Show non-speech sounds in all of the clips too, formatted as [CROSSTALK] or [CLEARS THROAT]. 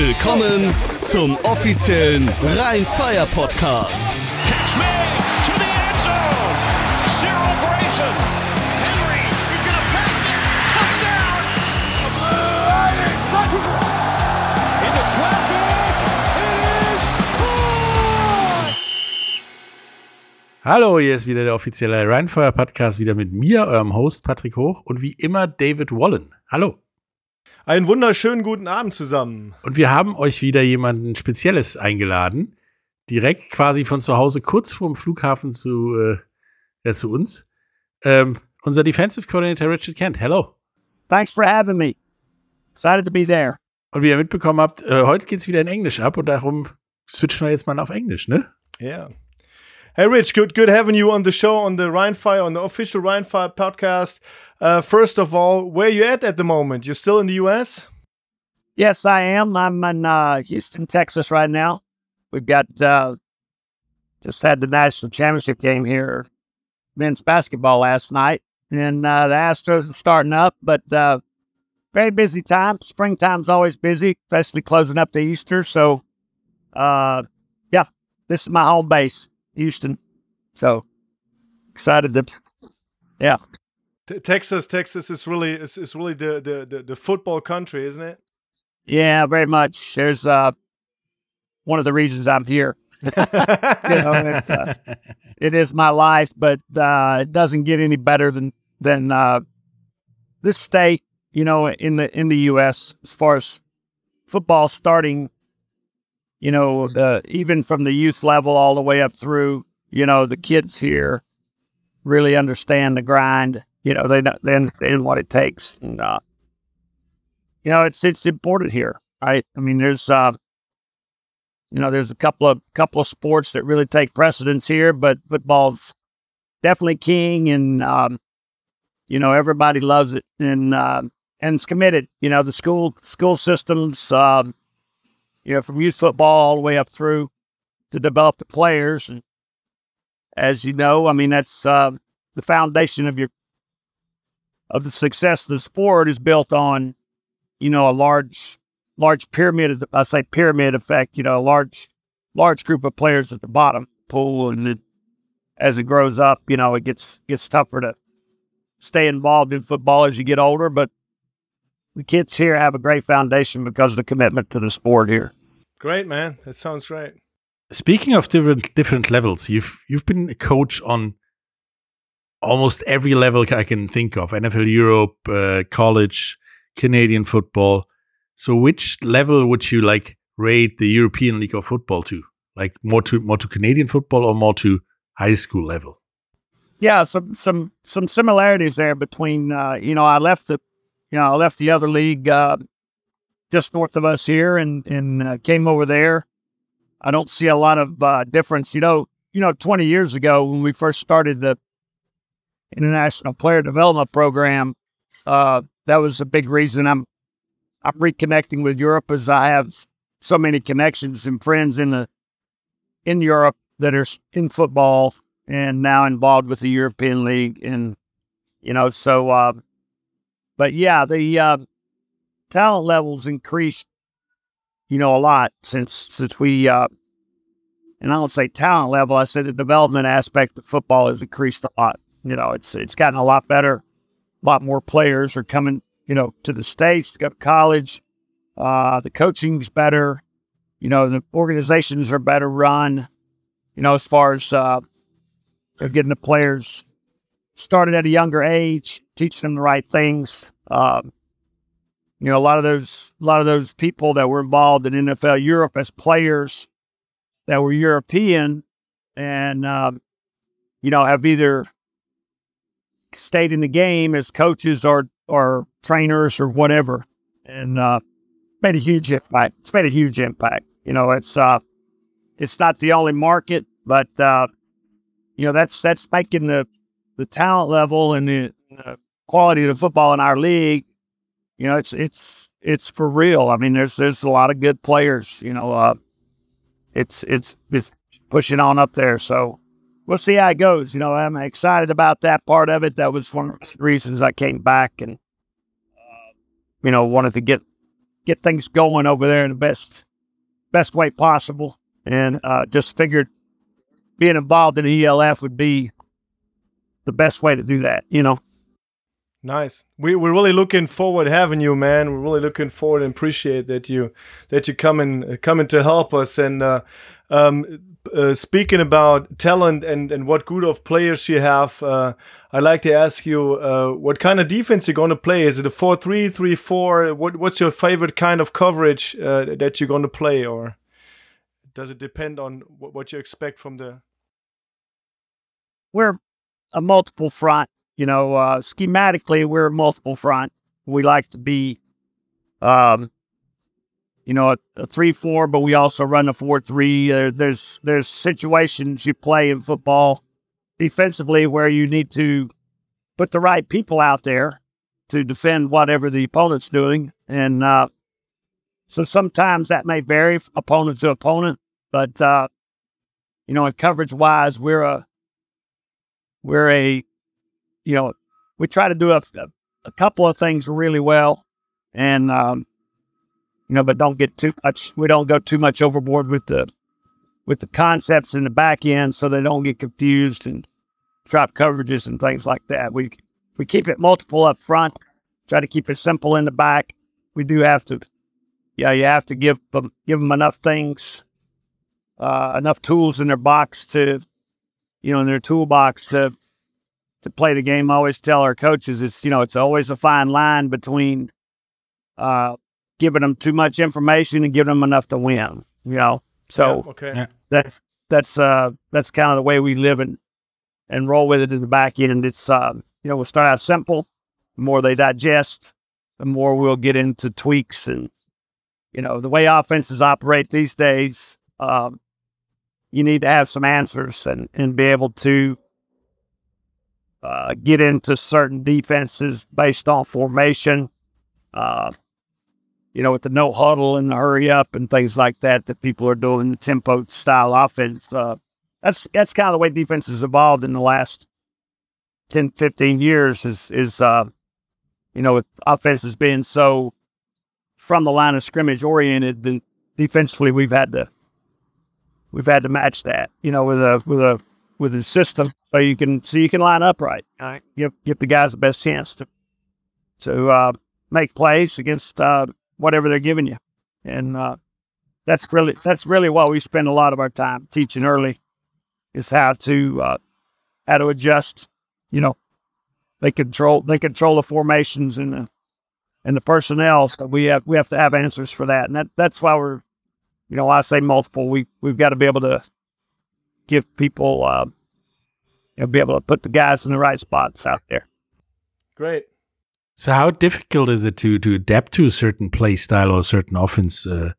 Willkommen zum offiziellen Rhein-Fire Podcast. Catch me to the end zone. Cyril Grayson. Henry, he's to pass it. Touchdown. Into traffic. It is caught. Hallo, hier ist wieder der offizielle Rheinfire Podcast, wieder mit mir, eurem Host Patrick Hoch und wie immer David Wallen. Hallo. Einen wunderschönen guten Abend zusammen. Und wir haben euch wieder jemanden Spezielles eingeladen, direkt quasi von zu Hause kurz vorm Flughafen zu, äh, ja, zu uns. Ähm, unser Defensive Coordinator Richard Kent. Hello. Thanks for having me. Excited to be there. Und wie ihr mitbekommen habt, äh, heute geht's wieder in Englisch ab und darum switchen wir jetzt mal auf Englisch, ne? Yeah. Hey, Rich, good, good having you on the show on the Rhine Fire, on the official Rhine Fire podcast. Uh, first of all, where you at at the moment? You're still in the U.S. Yes, I am. I'm in uh, Houston, Texas right now. We've got uh, just had the national championship game here, men's basketball last night, and uh, the Astros are starting up, but uh, very busy time. Springtime's always busy, especially closing up to Easter. So, uh, yeah, this is my home base, Houston. So excited to, yeah. Texas, Texas is really is, is really the, the the the football country, isn't it? Yeah, very much. There's uh, one of the reasons I'm here. [LAUGHS] you know, it, uh, it is my life, but uh, it doesn't get any better than than uh, this state. You know, in the in the U.S. as far as football starting, you know, the, even from the youth level all the way up through, you know, the kids here really understand the grind. You know, they they understand what it takes, and uh, you know, it's it's important here, right? I mean, there's uh, you know, there's a couple of couple of sports that really take precedence here, but football's definitely king, and um, you know, everybody loves it, and um, and it's committed. You know, the school school systems, um, you know, from youth football all the way up through to develop the players, and as you know, I mean, that's uh, the foundation of your of the success of the sport is built on you know, a large, large pyramid. Of the, I say pyramid effect. You know, a large, large group of players at the bottom pool, and then as it grows up, you know, it gets gets tougher to stay involved in football as you get older. But the kids here have a great foundation because of the commitment to the sport here. Great, man. That sounds great. Speaking of different different levels, you've you've been a coach on almost every level I can think of: NFL Europe, uh, college, Canadian football. So, which level would you like rate the European League of Football to? Like more to more to Canadian football or more to high school level? yeah, some some some similarities there between uh, you know I left the you know I left the other league uh, just north of us here and and uh, came over there. I don't see a lot of uh, difference. You know, you know, twenty years ago when we first started the international player development program, uh, that was a big reason I'm I'm reconnecting with Europe as I have so many connections and friends in the in Europe that are in football and now involved with the European League, and you know, so. Uh, but yeah, the uh, talent levels increased, you know, a lot since since we. Uh, and I don't say talent level. I say the development aspect of football has increased a lot. You know, it's it's gotten a lot better. A lot more players are coming, you know, to the states to go to college. Uh, the coaching's better. You know, the organizations are better run. You know, as far as uh, they're getting the players started at a younger age, teaching them the right things. Um, you know, a lot of those, a lot of those people that were involved in NFL Europe as players that were European, and um, you know, have either stayed in the game as coaches or or trainers or whatever, and uh, made a huge impact. It's made a huge impact. You know, it's uh, it's not the only market, but uh, you know that's that's making the the talent level and the, the quality of the football in our league. You know, it's it's it's for real. I mean, there's there's a lot of good players. You know, uh, it's it's it's pushing on up there. So we'll see how it goes. You know, I'm excited about that part of it. That was one of the reasons I came back and uh, you know wanted to get get things going over there in the best best way possible. And uh, just figured being involved in the ELF would be the best way to do that. You know. Nice. We we're really looking forward having you, man. We're really looking forward and appreciate that you that you coming coming to help us. And uh, um, uh, speaking about talent and and what good of players you have, uh, I'd like to ask you uh, what kind of defense you're going to play. Is it a four three three four? What what's your favorite kind of coverage uh, that you're going to play, or does it depend on what, what you expect from the? We're a multiple front you know, uh, schematically, we're a multiple front. We like to be, um, you know, a, a three four, but we also run a four three. There, there's there's situations you play in football defensively where you need to put the right people out there to defend whatever the opponent's doing, and uh, so sometimes that may vary opponent to opponent. But uh, you know, in coverage wise, we're a we're a you know, we try to do a, a couple of things really well, and um, you know, but don't get too much. We don't go too much overboard with the with the concepts in the back end, so they don't get confused and drop coverages and things like that. We we keep it multiple up front. Try to keep it simple in the back. We do have to, yeah, you have to give them give them enough things, uh, enough tools in their box to, you know, in their toolbox to to play the game. I always tell our coaches it's you know it's always a fine line between uh, giving them too much information and giving them enough to win. You know, so yeah, okay, that that's uh that's kind of the way we live and and roll with it in the back end. And It's uh, you know we'll start out simple. The more they digest, the more we'll get into tweaks and you know the way offenses operate these days. Um, you need to have some answers and, and be able to uh, get into certain defenses based on formation. Uh, you know, with the no huddle and the hurry up and things like that that people are doing, the tempo style offense. Uh, that's that's kind of the way defense has evolved in the last 10, 15 years. Is is uh, you know, with offenses being so from the line of scrimmage oriented, then defensively we've had to we've had to match that. You know, with a with a with his system, so you can so you can line up right. right? Give give the guys the best chance to to uh, make plays against uh, whatever they're giving you, and uh, that's really that's really what we spend a lot of our time teaching early is how to uh, how to adjust. You know, they control they control the formations and the and the personnel. So we have we have to have answers for that, and that that's why we're you know I say multiple. We we've got to be able to give people, uh, you know, be able to put the guys in the right spots out there. Great. So, how difficult is it to to adapt to a certain play style or a certain offense uh,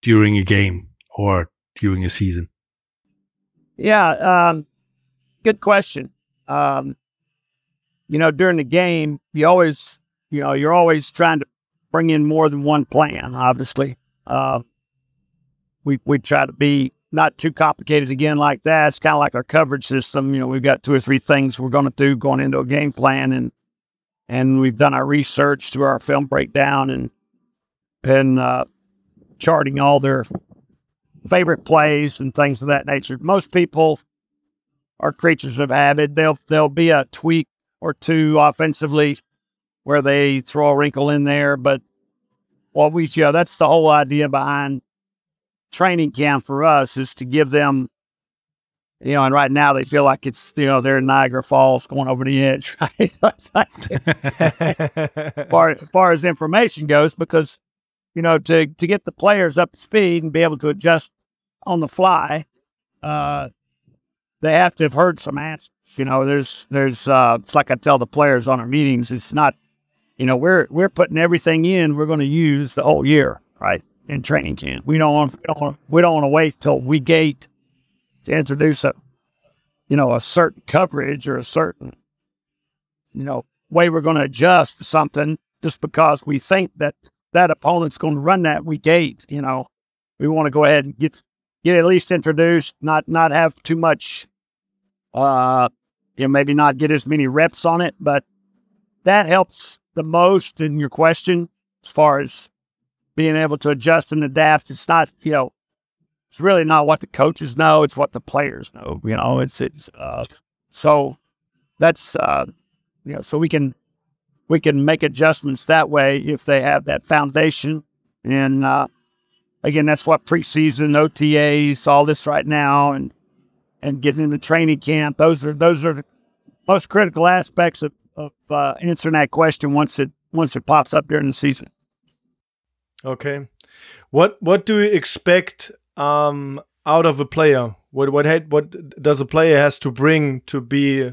during a game or during a season? Yeah, um, good question. Um, you know, during the game, you always, you know, you're always trying to bring in more than one plan. Obviously, uh, we we try to be not too complicated again like that. It's kind of like our coverage system. You know, we've got two or three things we're going to do going into a game plan, and and we've done our research through our film breakdown and and uh, charting all their favorite plays and things of that nature. Most people are creatures of habit. They'll there'll be a tweak or two offensively where they throw a wrinkle in there, but what we know that's the whole idea behind training camp for us is to give them, you know, and right now they feel like it's, you know, they're in Niagara Falls going over the edge, [LAUGHS] right? [LAUGHS] as, far, as far as information goes, because, you know, to, to get the players up to speed and be able to adjust on the fly, uh, they have to have heard some answers. You know, there's, there's, uh, it's like I tell the players on our meetings, it's not, you know, we're, we're putting everything in we're going to use the whole year, right? in training camp. We don't want, we don't want, we don't want to wait till we gate to introduce a, you know, a certain coverage or a certain, you know, way we're going to adjust something just because we think that that opponent's going to run that we gate. You know, we want to go ahead and get get at least introduced, not not have too much, uh, you know, maybe not get as many reps on it, but that helps the most in your question as far as being able to adjust and adapt. It's not, you know, it's really not what the coaches know. It's what the players know. You know, it's it's uh, so that's uh, you know, so we can we can make adjustments that way if they have that foundation. And uh, again, that's what preseason OTAs, all this right now, and and getting into training camp. Those are those are the most critical aspects of of uh, answering that question once it once it pops up during the season. Okay, what what do you expect um, out of a player? What what had, what does a player has to bring to be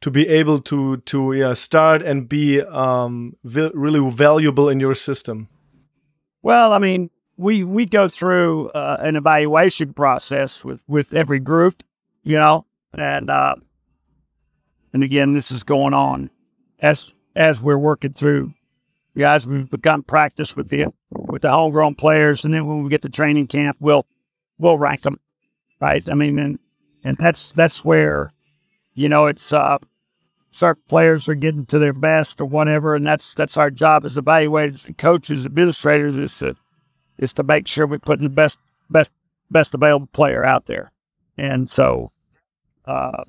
to be able to to yeah, start and be um, really valuable in your system? Well, I mean, we we go through uh, an evaluation process with with every group, you know, and uh, and again, this is going on as as we're working through guys we've begun practice with the with the homegrown players and then when we get to training camp we'll we'll rank them right i mean and and that's that's where you know it's uh certain players are getting to their best or whatever and that's that's our job as evaluators and coaches administrators is to is to make sure we're putting the best best best available player out there and so uh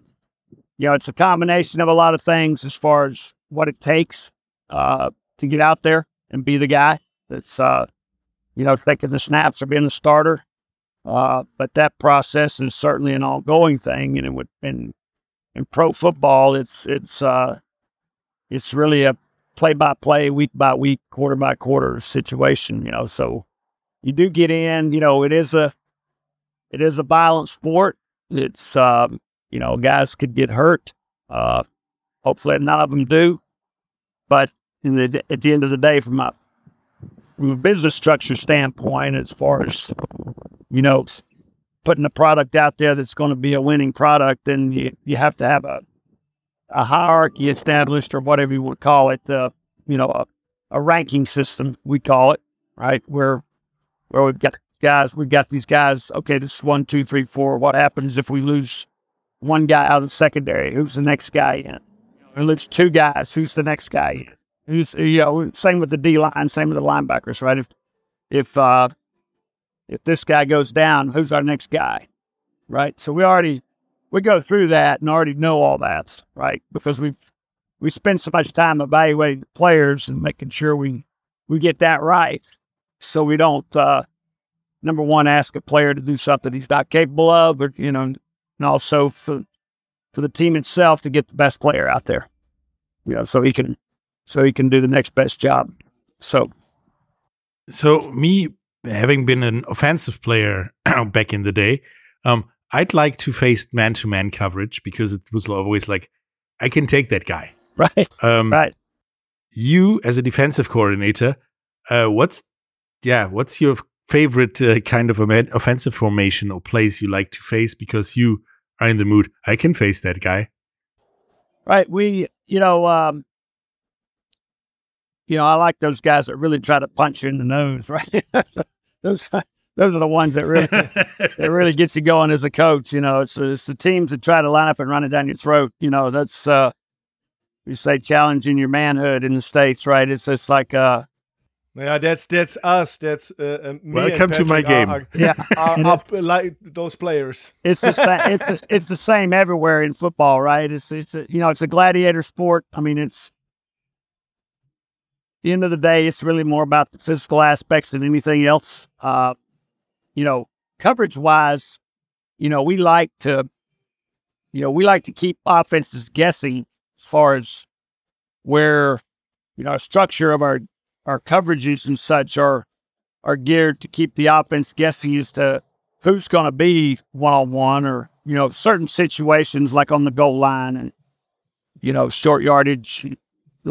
you know it's a combination of a lot of things as far as what it takes uh, to get out there and be the guy that's, uh, you know, taking the snaps or being the starter. Uh, but that process is certainly an ongoing thing, and it would in in pro football, it's it's uh, it's really a play by play, week by week, quarter by quarter situation. You know, so you do get in. You know, it is a it is a violent sport. It's um, you know, guys could get hurt. Uh, Hopefully, none of them do. But the, at the end of the day, from a, from a business structure standpoint, as far as you know, putting a product out there that's going to be a winning product, then you, you have to have a a hierarchy established, or whatever you would call it. Uh, you know, a, a ranking system we call it, right? Where where we've got guys, we've got these guys. Okay, this is one, two, three, four. What happens if we lose one guy out of secondary? Who's the next guy in? and it's two guys. Who's the next guy? Who's you know same with the D line, same with the linebackers, right? If if uh, if this guy goes down, who's our next guy, right? So we already we go through that and already know all that, right? Because we've we spend so much time evaluating the players and making sure we we get that right, so we don't uh, number one ask a player to do something he's not capable of, or you know, and also for for the team itself to get the best player out there. You know, so he can so he can do the next best job. So So me having been an offensive player [CLEARS THROAT] back in the day, um, I'd like to face man to man coverage because it was always like I can take that guy. [LAUGHS] Right. Um, right. You as a defensive coordinator, uh, what's yeah, what's your favorite uh, kind of offensive formation or place you like to face because you are in the mood. I can face that guy. Right. We, you know, um, you know, I like those guys that really try to punch you in the nose, [LAUGHS] right? those those are the ones that really [LAUGHS] that really gets you going as a coach. You know, it's it's the teams that try to line up and run it down your throat. You know, that's uh, you say challenging your manhood in the states, right? It's just like uh, yeah, that's that's us. That's uh, uh welcome to my game. Are, [LAUGHS] yeah, are, are, like those players. It's just it's a, it's the same everywhere in football, right? It's it's a, you know it's a gladiator sport. I mean, it's the end of the day, it's really more about the physical aspects than anything else. Uh, you know, coverage wise, you know, we like to, you know, we like to keep offenses guessing as far as where, you know, our structure of our our coverages and such are are geared to keep the offense guessing as to who's going to be one on one or you know certain situations like on the goal line and you know short yardage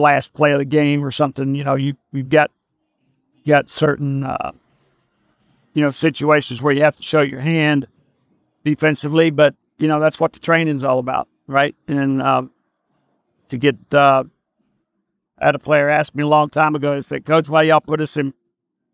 last play of the game or something you know you you've got got certain uh, you know situations where you have to show your hand defensively but you know that's what the training's all about right and um, to get uh, I had a player ask me a long time ago. He said, Coach, why y'all put us in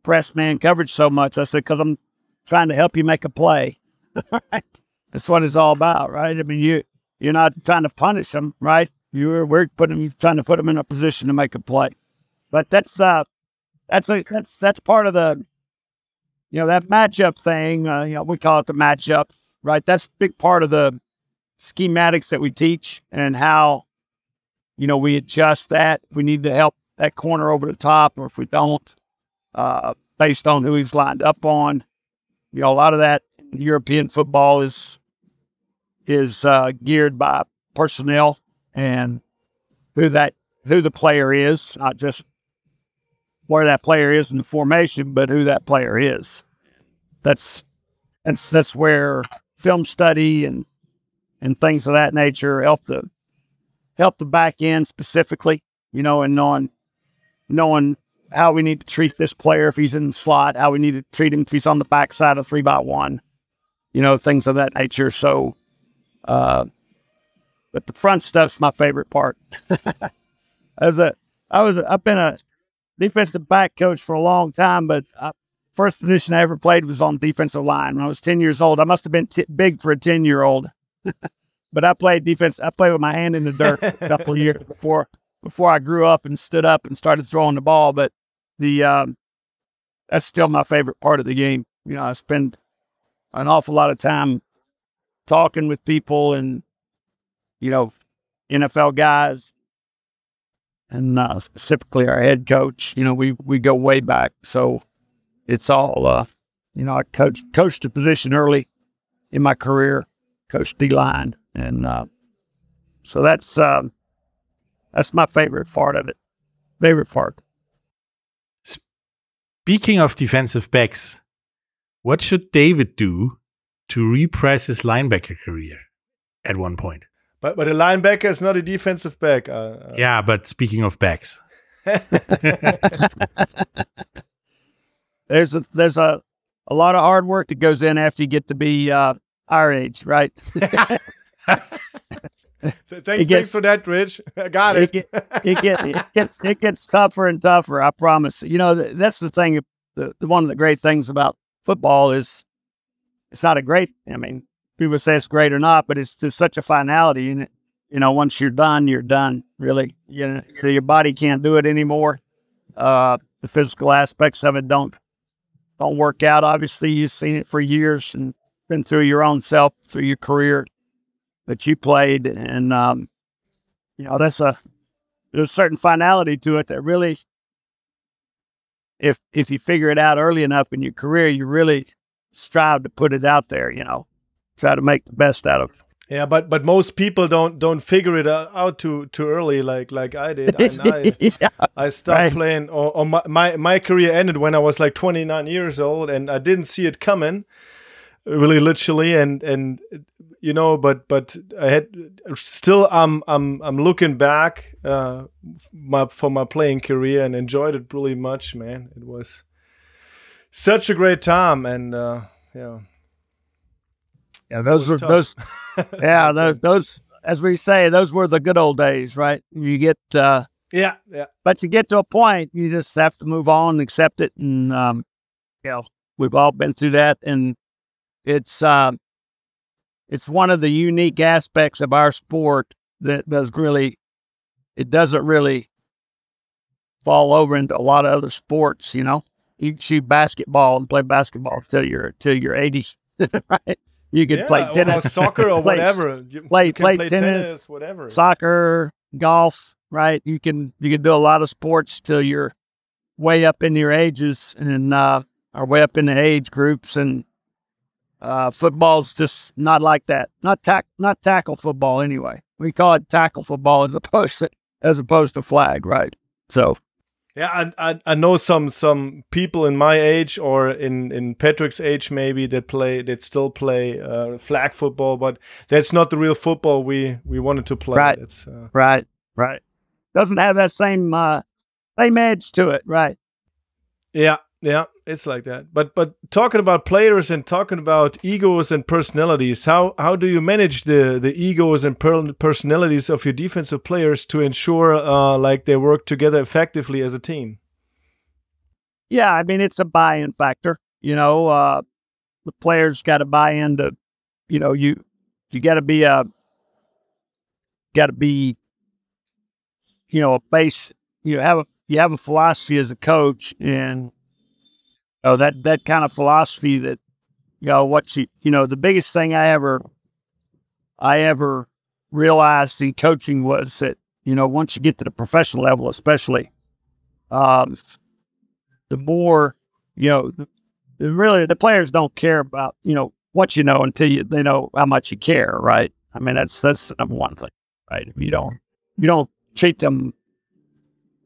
press man coverage so much? I said, because I'm trying to help you make a play. [LAUGHS] right? That's what it's all about, right? I mean, you you're not trying to punish them, right? You're we're putting trying to put them in a position to make a play. But that's uh that's a that's that's part of the you know, that matchup thing, uh, you know, we call it the matchup, right? That's a big part of the schematics that we teach and how, you know, we adjust that. If we need to help that corner over the top or if we don't, uh, based on who he's lined up on. You know, a lot of that European football is is uh, geared by personnel and who that who the player is, not just where that player is in the formation, but who that player is. That's that's that's where film study and and things of that nature help the help the back end specifically, you know, and knowing knowing how we need to treat this player if he's in the slot, how we need to treat him if he's on the backside of three by one, you know, things of that nature. So, uh, but the front stuff's my favorite part. [LAUGHS] As a, I was, I've been a defensive back coach for a long time, but I, first position I ever played was on defensive line when I was 10 years old. I must have been t- big for a 10 year old, [LAUGHS] but I played defense. I played with my hand in the dirt a couple of years [LAUGHS] before, before I grew up and stood up and started throwing the ball. But the, um, that's still my favorite part of the game. You know, I spend an awful lot of time talking with people and, you know, NFL guys and uh, specifically our head coach. You know, we we go way back, so it's all. Uh, you know, I coached coached a position early in my career, coached D line, and uh, so that's um, that's my favorite part of it. Favorite part. Speaking of defensive backs, what should David do to repress his linebacker career at one point? But but a linebacker is not a defensive back. Uh, uh, Yeah, but speaking of backs, [LAUGHS] There's a there's a a lot of hard work that goes in after you get to be uh, our age, right? [LAUGHS] [LAUGHS] Thank, It gets- thanks for that, Rich. I got it. it, get, it, get, it gets it gets tougher and tougher. I promise. You know, that's the thing. The, the one of the great things about football is it's not a great. I mean, people say it's great or not, but it's just such a finality. And you know, once you're done, you're done. Really, you know, so your body can't do it anymore. Uh, the physical aspects of it don't don't work out. Obviously, you've seen it for years and been through your own self through your career that you played, and um, you know that's a there's a certain finality to it that really if if you figure it out early enough in your career you really strive to put it out there you know try to make the best out of it Yeah, but but most people don't don't figure it out, too too early like like I did. I, [LAUGHS] yeah. I stopped Right. playing, or, or my, my my career ended when I was like 29 years old, and I didn't see it coming, really literally, and and you know, but but I had still I'm I'm I'm looking back uh my for my playing career and enjoyed it really much, man. It was such a great time, and uh yeah, yeah those were tough. those [LAUGHS] yeah [LAUGHS] those, those as we say those were the good old days right you get uh yeah, yeah. but you get to a point you just have to move on and accept it and um you know we've all been through that and it's um it's one of the unique aspects of our sport that does really it doesn't really fall over into a lot of other sports you know you can shoot basketball and play basketball till you're till you're 80 [LAUGHS] right you could yeah, play tennis or soccer [LAUGHS] or play- whatever. You, play- you play play tennis, whatever. soccer, golf, right? You can you can do a lot of sports till you're way up in your ages and uh or way up in the age groups and uh football's just not like that. Not tack not tackle football anyway. We call it tackle football as opposed to as opposed to flag, right? So Yeah, I, I I know some some people in my age or in in Patric's age maybe that play that still play uh, flag football, but that's not the real football we we wanted to play. Right. It's uh, right, right. Doesn't have that same uh same edge to it, right? yeah, yeah, it's like that. But but talking about players and talking about egos and personalities, how how do you manage the the egos and per- personalities of your defensive players to ensure uh like they work together effectively as a team? Yeah, I mean it's a buy-in factor. You know, uh, the players got to buy into. You know, you you got to be a got to be. You know, a base. You have a you have a philosophy as a coach, and Oh, that that kind of philosophy that you know what you you know the biggest thing I ever I ever realized in coaching was that you know once you get to the professional level, especially, um, the more you know, the, the really the players don't care about you know what you know until you they know how much you care, right? I mean that's that's the number one thing, right? If you don't you don't treat them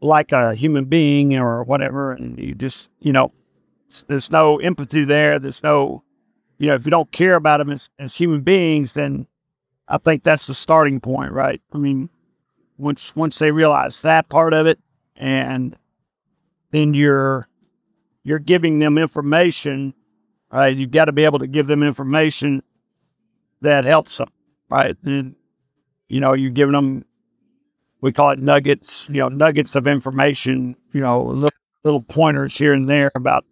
like a human being or whatever, and you just you know there's no empathy there. There's no you know if you don't care about them as, as human beings, then I think that's the starting point, right? I mean, once once they realize that part of it, and then you're you're giving them information, right? You've got to be able to give them information that helps them, right? You know, you're giving them we call it nuggets, you know, nuggets of information, you know, little, little pointers here and there about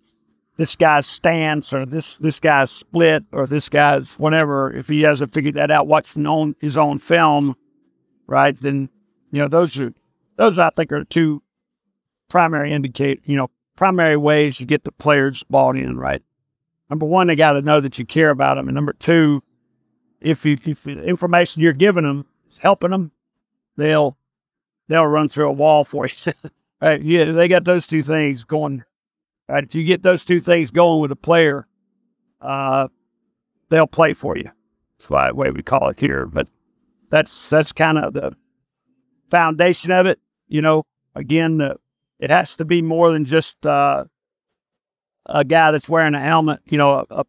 this guy's stance or this this guy's split or this guy's whatever. If he hasn't figured that out, on his own film, right? Then you know those are those I think are two primary indicate you know primary ways you get the players bought in, right? Number one, they got to know that you care about them, and number two, if you if the information you're giving them is helping them, they'll they'll run through a wall for you. [LAUGHS] right? Yeah, they got those two things going Right? If you get those two things going with a player, uh, they'll play for you. That's the way we call it here. But that's that's kind of the foundation of it. You know, again, uh, it has to be more than just uh, a guy that's wearing a helmet. You know, a,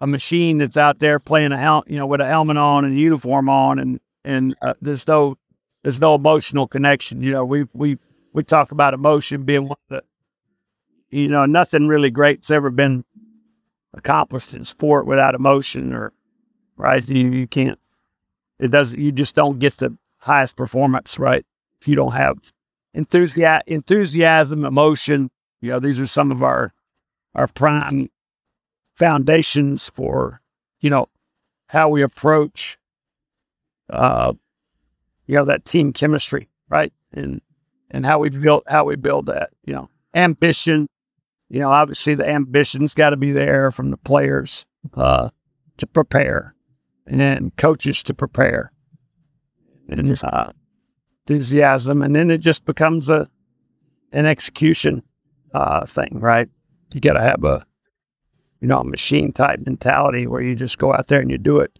a machine that's out there playing a hel- you know, with a helmet on and a uniform on, and and uh, there's no there's no emotional connection. You know, we we we talk about emotion being one of the you know, nothing really great's ever been accomplished in sport without emotion or right. You, you can't, it doesn't, you just don't get the highest performance, right? If you don't have enthusiasm, enthusiasm, emotion, you know, these are some of our, our prime foundations for, you know, how we approach, uh, you know, that team chemistry, right? And, and how we build, how we build that, you know, ambition, you know, obviously the ambition's got to be there from the players uh, to prepare, and then coaches to prepare, and uh, enthusiasm, and then it just becomes a an execution uh, thing, right? You got to have a you know a machine type mentality where you just go out there and you do it.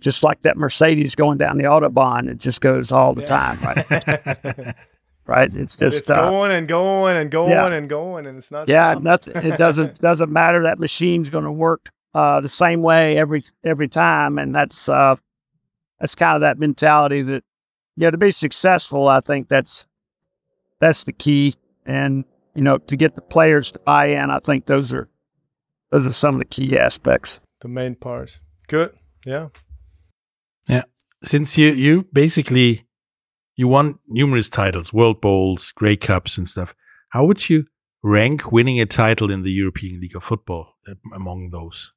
Just like that Mercedes going down the autobahn, it just goes all the yeah. time, right? [LAUGHS] [LAUGHS] right? It's just it's going uh, and going and going yeah. and going, and it's not. Yeah, nothing. It doesn't [LAUGHS] doesn't matter. That machine's going to work uh, the same way every every time, and that's uh, that's kind of that mentality that yeah to be successful. I think that's that's the key, and you know to get the players to buy in. I think those are those are some of the key aspects. The main parts. Good. Yeah. Yeah. Since you you basically you won numerous titles, World Bowls, Grey Cups, and stuff. How would you rank winning a title in the European League of Football uh, among those?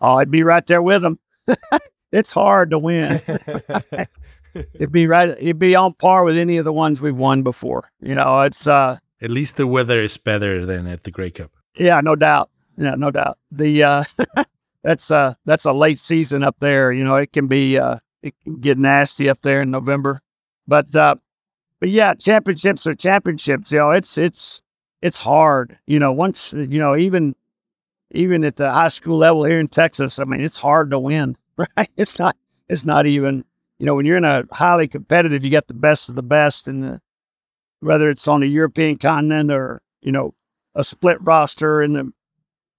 Oh, I'd be right there with them. [LAUGHS] it's hard to win. [LAUGHS] it'd be right. It'd be on par with any of the ones we've won before. You know, it's uh. At least the weather is better than at the Grey Cup. Yeah, no doubt. Yeah, no doubt. The uh, [LAUGHS] that's uh, that's a late season up there. You know, it can be uh, it can get nasty up there in November. But uh, but yeah, championships are championships. You know, it's it's it's hard. You know, once you know, even even at the high school level here in Texas, I mean, it's hard to win. [LAUGHS] Right? It's not. It's not even. You know, when you're in a highly competitive, you got the best of the best, and whether it's on the European continent or you know a split roster in the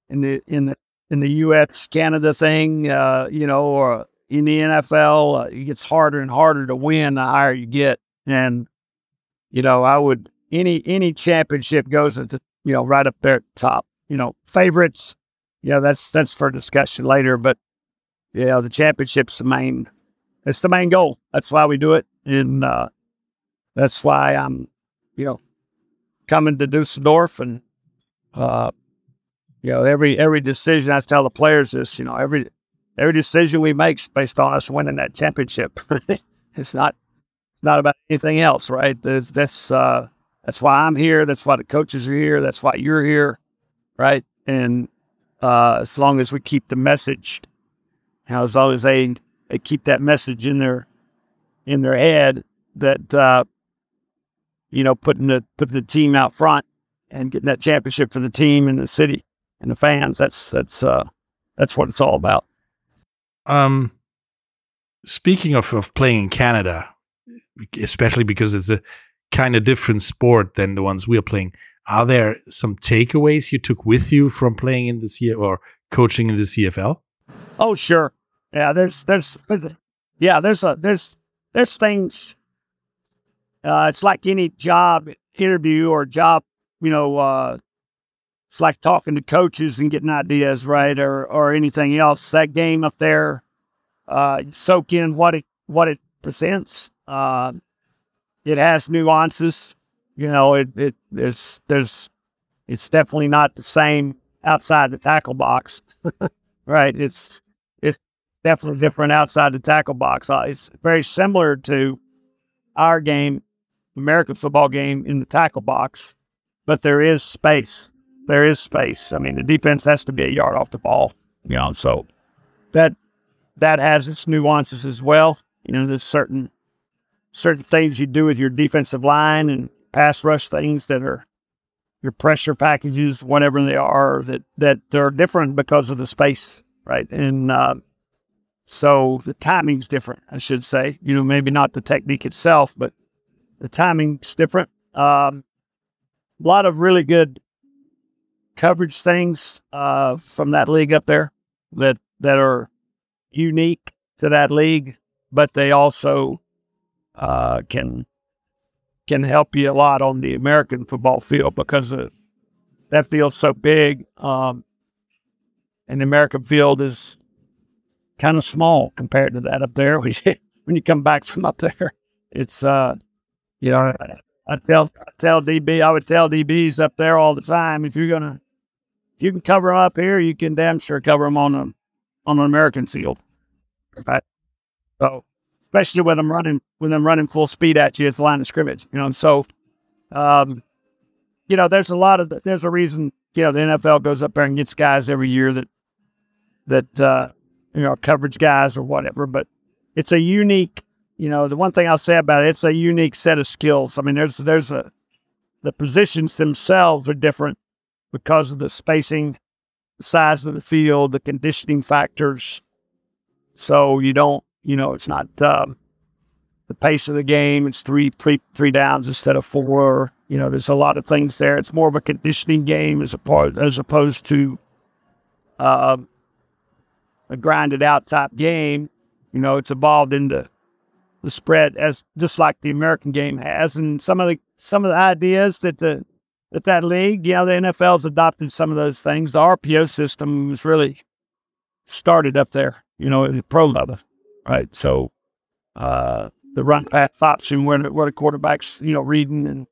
in the in the in the U.S. Canada thing, uh, you know, or in the NFL, uh, it gets harder and harder to win the higher you get. And, you know, I would, any, any championship goes at the, you know, right up there at the top. You know, favorites, yeah, that's, that's for discussion later. But, you know, the championship's the main, it's the main goal. That's why we do it. And, uh, that's why I'm, you know, coming to Dusseldorf and, uh, you know, every every decision I tell the players this, you know, every every decision we make is based on us winning that championship. [LAUGHS] it's not it's not about anything else, right? That's that's uh, that's why I'm here. That's why the coaches are here. That's why you're here, right? And uh, as long as we keep the message, you know, as long as they they keep that message in their in their head that uh, you know putting the putting the team out front and getting that championship for the team and the city and the fans. That's that's uh, that's what it's all about. Um, speaking of, of playing in Canada, especially because it's a kind of different sport than the ones we're playing, are there some takeaways you took with you from playing in the C or coaching in the CFL? Oh, sure. Yeah, there's, there's yeah, there's a there's there's things. Uh, it's like any job interview or job, you know. Uh, it's like talking to coaches and getting ideas, right, or or anything else. That game up there, uh, soak in what it what it presents. Uh, it has nuances. You know, it it there's there's it's definitely not the same outside the tackle box, [LAUGHS] right? It's it's definitely different outside the tackle box. Uh, it's very similar to our game, American football game in the tackle box, but there is space. There is space. I mean, the defense has to be a yard off the ball, know. So that that has its nuances as well. You know, there's certain certain things you do with your defensive line and pass rush things that are your pressure packages, whatever they are, that that they're different because of the space, right? And uh, so the timing's different, I should say. You know, maybe not the technique itself, but the timing's different. Um, a lot of really good coverage things uh, from that league up there that that are unique to that league, but they also uh, can can help you a lot on the American football field because uh, that field's so big, um, and the American field is kind of small compared to that up there. [LAUGHS] when you come back from up there, it's uh, you know, I tell I tell DB, I would tell DBs up there all the time, if you're gonna if you can cover them up here, you can damn sure cover them on a on an American field. Right? So especially when I'm running when I'm running full speed at you at the line of scrimmage, you know. So, um, you know, there's a lot of there's a reason you know the NFL goes up there and gets guys every year that that uh, you know, coverage guys or whatever. But it's a unique, you know, the one thing I'll say about it, it's a unique set of skills. I mean, there's there's a the positions themselves are different because of the spacing, the size of the field, the conditioning factors. So you don't, you know, it's not um, the pace of the game. It's three, three, three downs instead of four. You know, there's a lot of things there. It's more of a conditioning game as opposed as opposed to uh, a grinded out type game. You know, it's evolved into the spread as just like the American game has, and some of the some of the ideas that the that that league, know, the NFL's adopted some of those things. The RPO system was really started up there, you know, at the pro level, right? So uh, the run pass option where where the quarterbacks, you know, reading and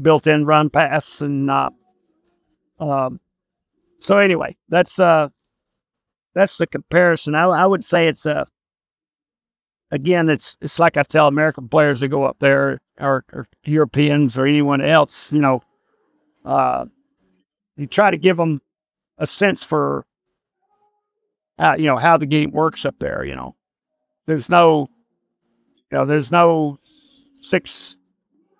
built in run pass and uh, um, so anyway, that's uh that's the comparison. I, I would say it's a again, it's it's like I tell American players to go up there or, or Europeans or anyone else, you know, uh, you try to give them a sense for how, you know how the game works up there. You know, there's no, you know, there's no six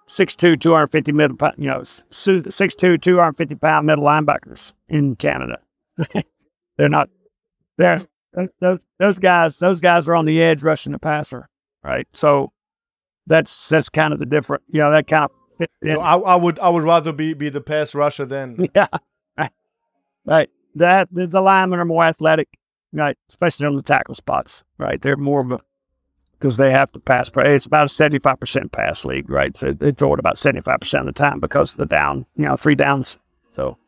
six two, 250 middle, you know, six two, 250 pound middle linebackers in Canada. [LAUGHS] They're not there, those, those guys, those guys are on the edge rushing the passer, right? So that's that's kind of the different, you know, that kind of. So I, I would I would rather be be the pass rusher than [LAUGHS] yeah, right. right. That the, the linemen are more athletic, right? Especially on the tackle spots, right? They're more of a because they have to pass. It's about a seventy-five percent pass league, right? So they throw it about seventy-five percent of the time because of the down, you know, three downs. So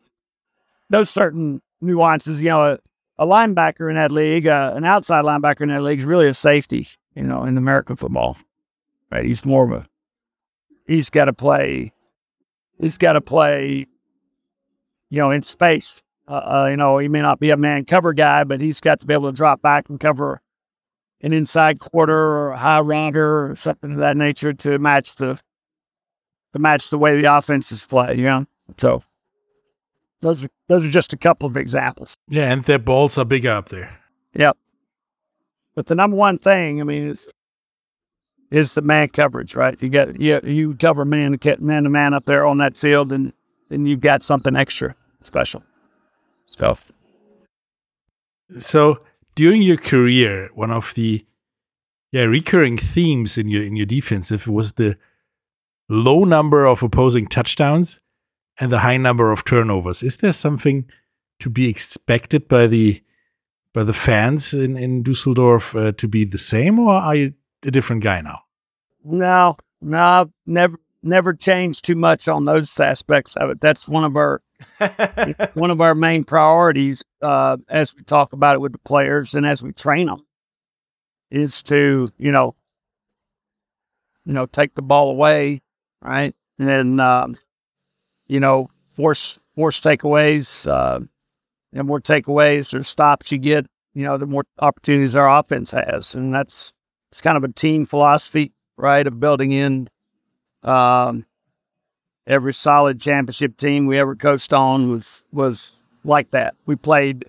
those certain nuances, you know, a linebacker in that league, uh, an outside linebacker in that league is really a safety, you know, in American football. Right? He's more of a, he's got to play, he's got to play, you know, in space. Uh, uh, you know, he may not be a man cover guy, but he's got to be able to drop back and cover an inside quarter or a high rounder or something of that nature to match the, to match the way the offenses play, you know? So, those are those are just a couple of examples. Yeah, and their balls are bigger up there. Yep. But the number one thing, I mean, is is the man coverage, right? You get you you cover man to man to man up there on that field, and then you've got something extra special. Stuff. so during your career, one of the yeah recurring themes in your in your defensive was the low number of opposing touchdowns and the high number of turnovers. Is there something to be expected by the by the fans in in Dusseldorf uh, to be the same, or are you a different guy now? No, no, never never changed too much on those aspects of it. That's one of our [LAUGHS] one of our main priorities uh, as we talk about it with the players and as we train them is to you know you know take the ball away right and um, you know force force takeaways uh, the more takeaways or stops you get you know the more opportunities our offense has and that's it's kind of a team philosophy right of building in um, every solid championship team we ever coached on was was like that. We played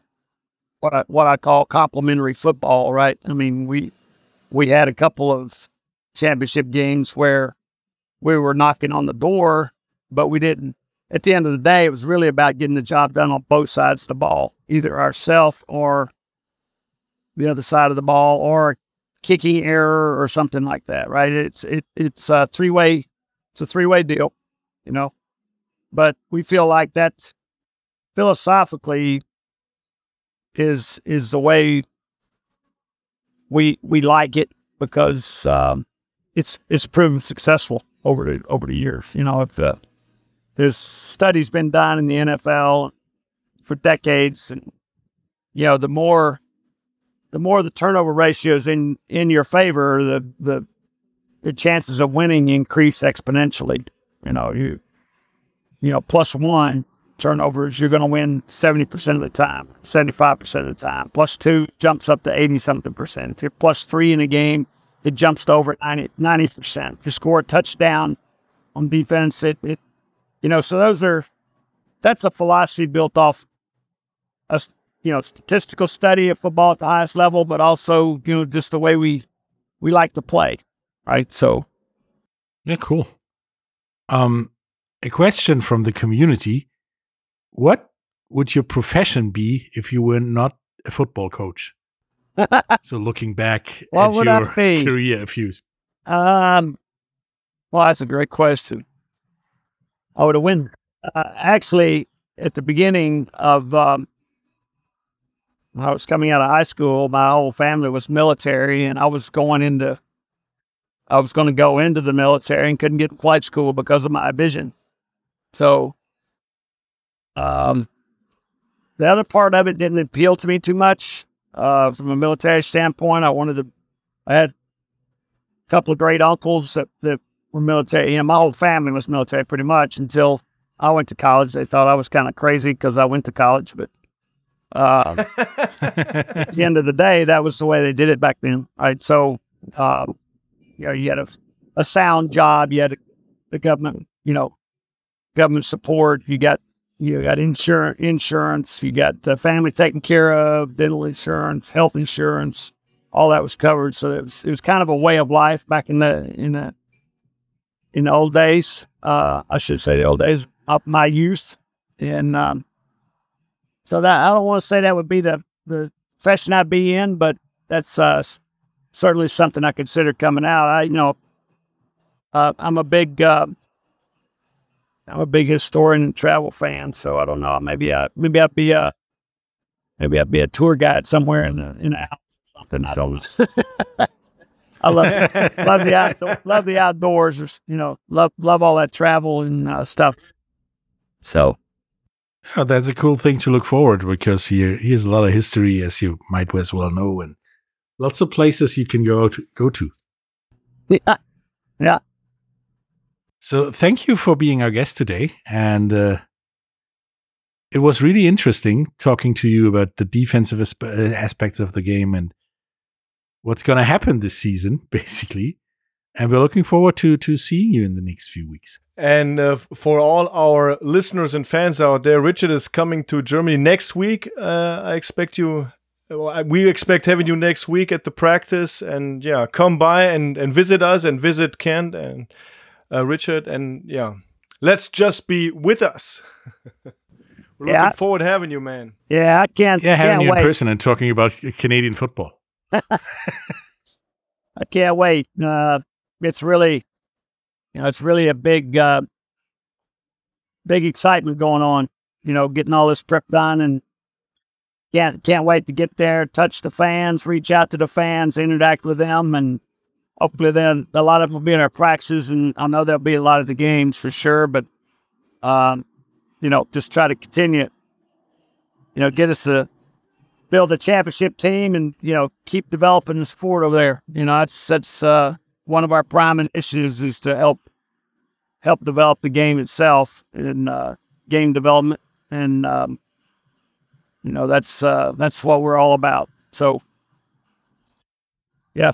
what I what I call complementary football, right? I mean, we we had a couple of championship games where we were knocking on the door, but we didn't. At the end of the day, it was really about getting the job done on both sides of the ball, either ourself or the other side of the ball, or kicking error or something like that, right? It's it it's a three way it's a three way deal you know. But we feel like that philosophically is is the way we we like it because um, it's it's proven successful over the over the years. You know, if uh, there's studies been done in the NFL for decades, and you know, the more the more the turnover ratios in in your favor, the the the chances of winning increase exponentially. You know, you you know, plus one turnovers, you're going to win 70% of the time, 75% of the time. Plus two jumps up to 80 something percent. If you're plus three in a game, it jumps to over 90, percent If you score a touchdown on defense, it, it, you know, so those are, that's a philosophy built off a, you know, statistical study of football at the highest level, but also, you know, just the way we, we like to play. Right. So, yeah, cool. Um, a question from the community What would your profession be if you were not a football coach? [LAUGHS] so, looking back what at your career, a few. Um, well, that's a great question. I would have won. Uh, actually, at the beginning of um, when I was coming out of high school, my whole family was military, and I was going into I was going to go into the military and couldn't get flight school because of my vision. So, um, the other part of it didn't appeal to me too much. Uh, from a military standpoint, I wanted to. I had a couple of great uncles that, that were military. You know, my whole family was military pretty much until I went to college. They thought I was kind of crazy because I went to college, but uh, [LAUGHS] at the end of the day, that was the way they did it back then. Right. So, uh, you know, you had a, a sound job, you had a, the government, you know, government support. You got you got insurance, insurance. You got the family taken care of, dental insurance, health insurance. All that was covered. So it was it was kind of a way of life back in the in the in the old days. Uh, I should say the old days of my youth, and um, so that I don't want to say that would be the the profession I'd be in, but that's uh, certainly something I consider coming out. I you know uh, I'm a big uh, I'm a big historian and travel fan, so I don't know. Maybe I maybe I'd be a maybe I'd be a tour guide somewhere in the in a house or something. I don't. [LAUGHS] I love love the outdoor, love the outdoors. You know, love love all that travel and uh, stuff. So, oh, that's a cool thing to look forward because here here's a lot of history, as you might as well know, and lots of places you can go to go to. Yeah, yeah. So thank you for being our guest today. And uh, it was really interesting talking to you about the defensive aspe- uh, aspects of the game and what's going to happen this season, [LAUGHS] basically. And we're looking forward to to seeing you in the next few weeks. And uh, for all our listeners and fans out there, Richard is coming to Germany next week. Uh, I expect you. Well, we expect having you next week at the practice, and yeah, come by and, and visit us and visit Kent and uh, Richard, and yeah, let's just be with us. [LAUGHS] We're Yeah. looking forward to having you, man. Yeah, I can't. Yeah, having can't you wait. in person and talking about Canadian football. [LAUGHS] I can't wait. Uh, it's really, you know, it's really a big, uh, big excitement going on. You know, getting all this prep done, and can't can't wait to get there, touch the fans, reach out to the fans, interact with them, and hopefully then a lot of them will be in our practices, and I know there'll be a lot of the games for sure. But, um, you know, just try to continue, you know, get us a build a championship team and you know keep developing the sport over there. You know that's that's uh, one of our prime initiatives is to help help develop the game itself and uh, game development, and um, you know that's uh, that's what we're all about. So yeah,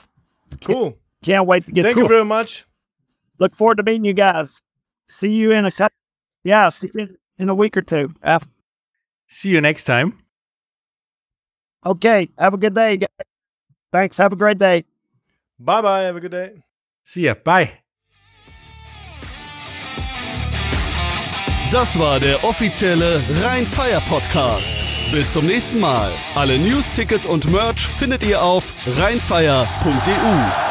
Cool. can't wait to get Thank to you very much. Look forward to meeting you guys. See you in a yeah, see you in- in a week or two. Af- See you next time. Okay, have a good day. guys. Thanks. Have a great day. Bye bye. Have a good day. See ya. Bye. Das war der offizielle Rheinfeier-Podcast. Bis zum nächsten Mal. Alle News, Tickets und Merch findet ihr auf rheinfeier.de.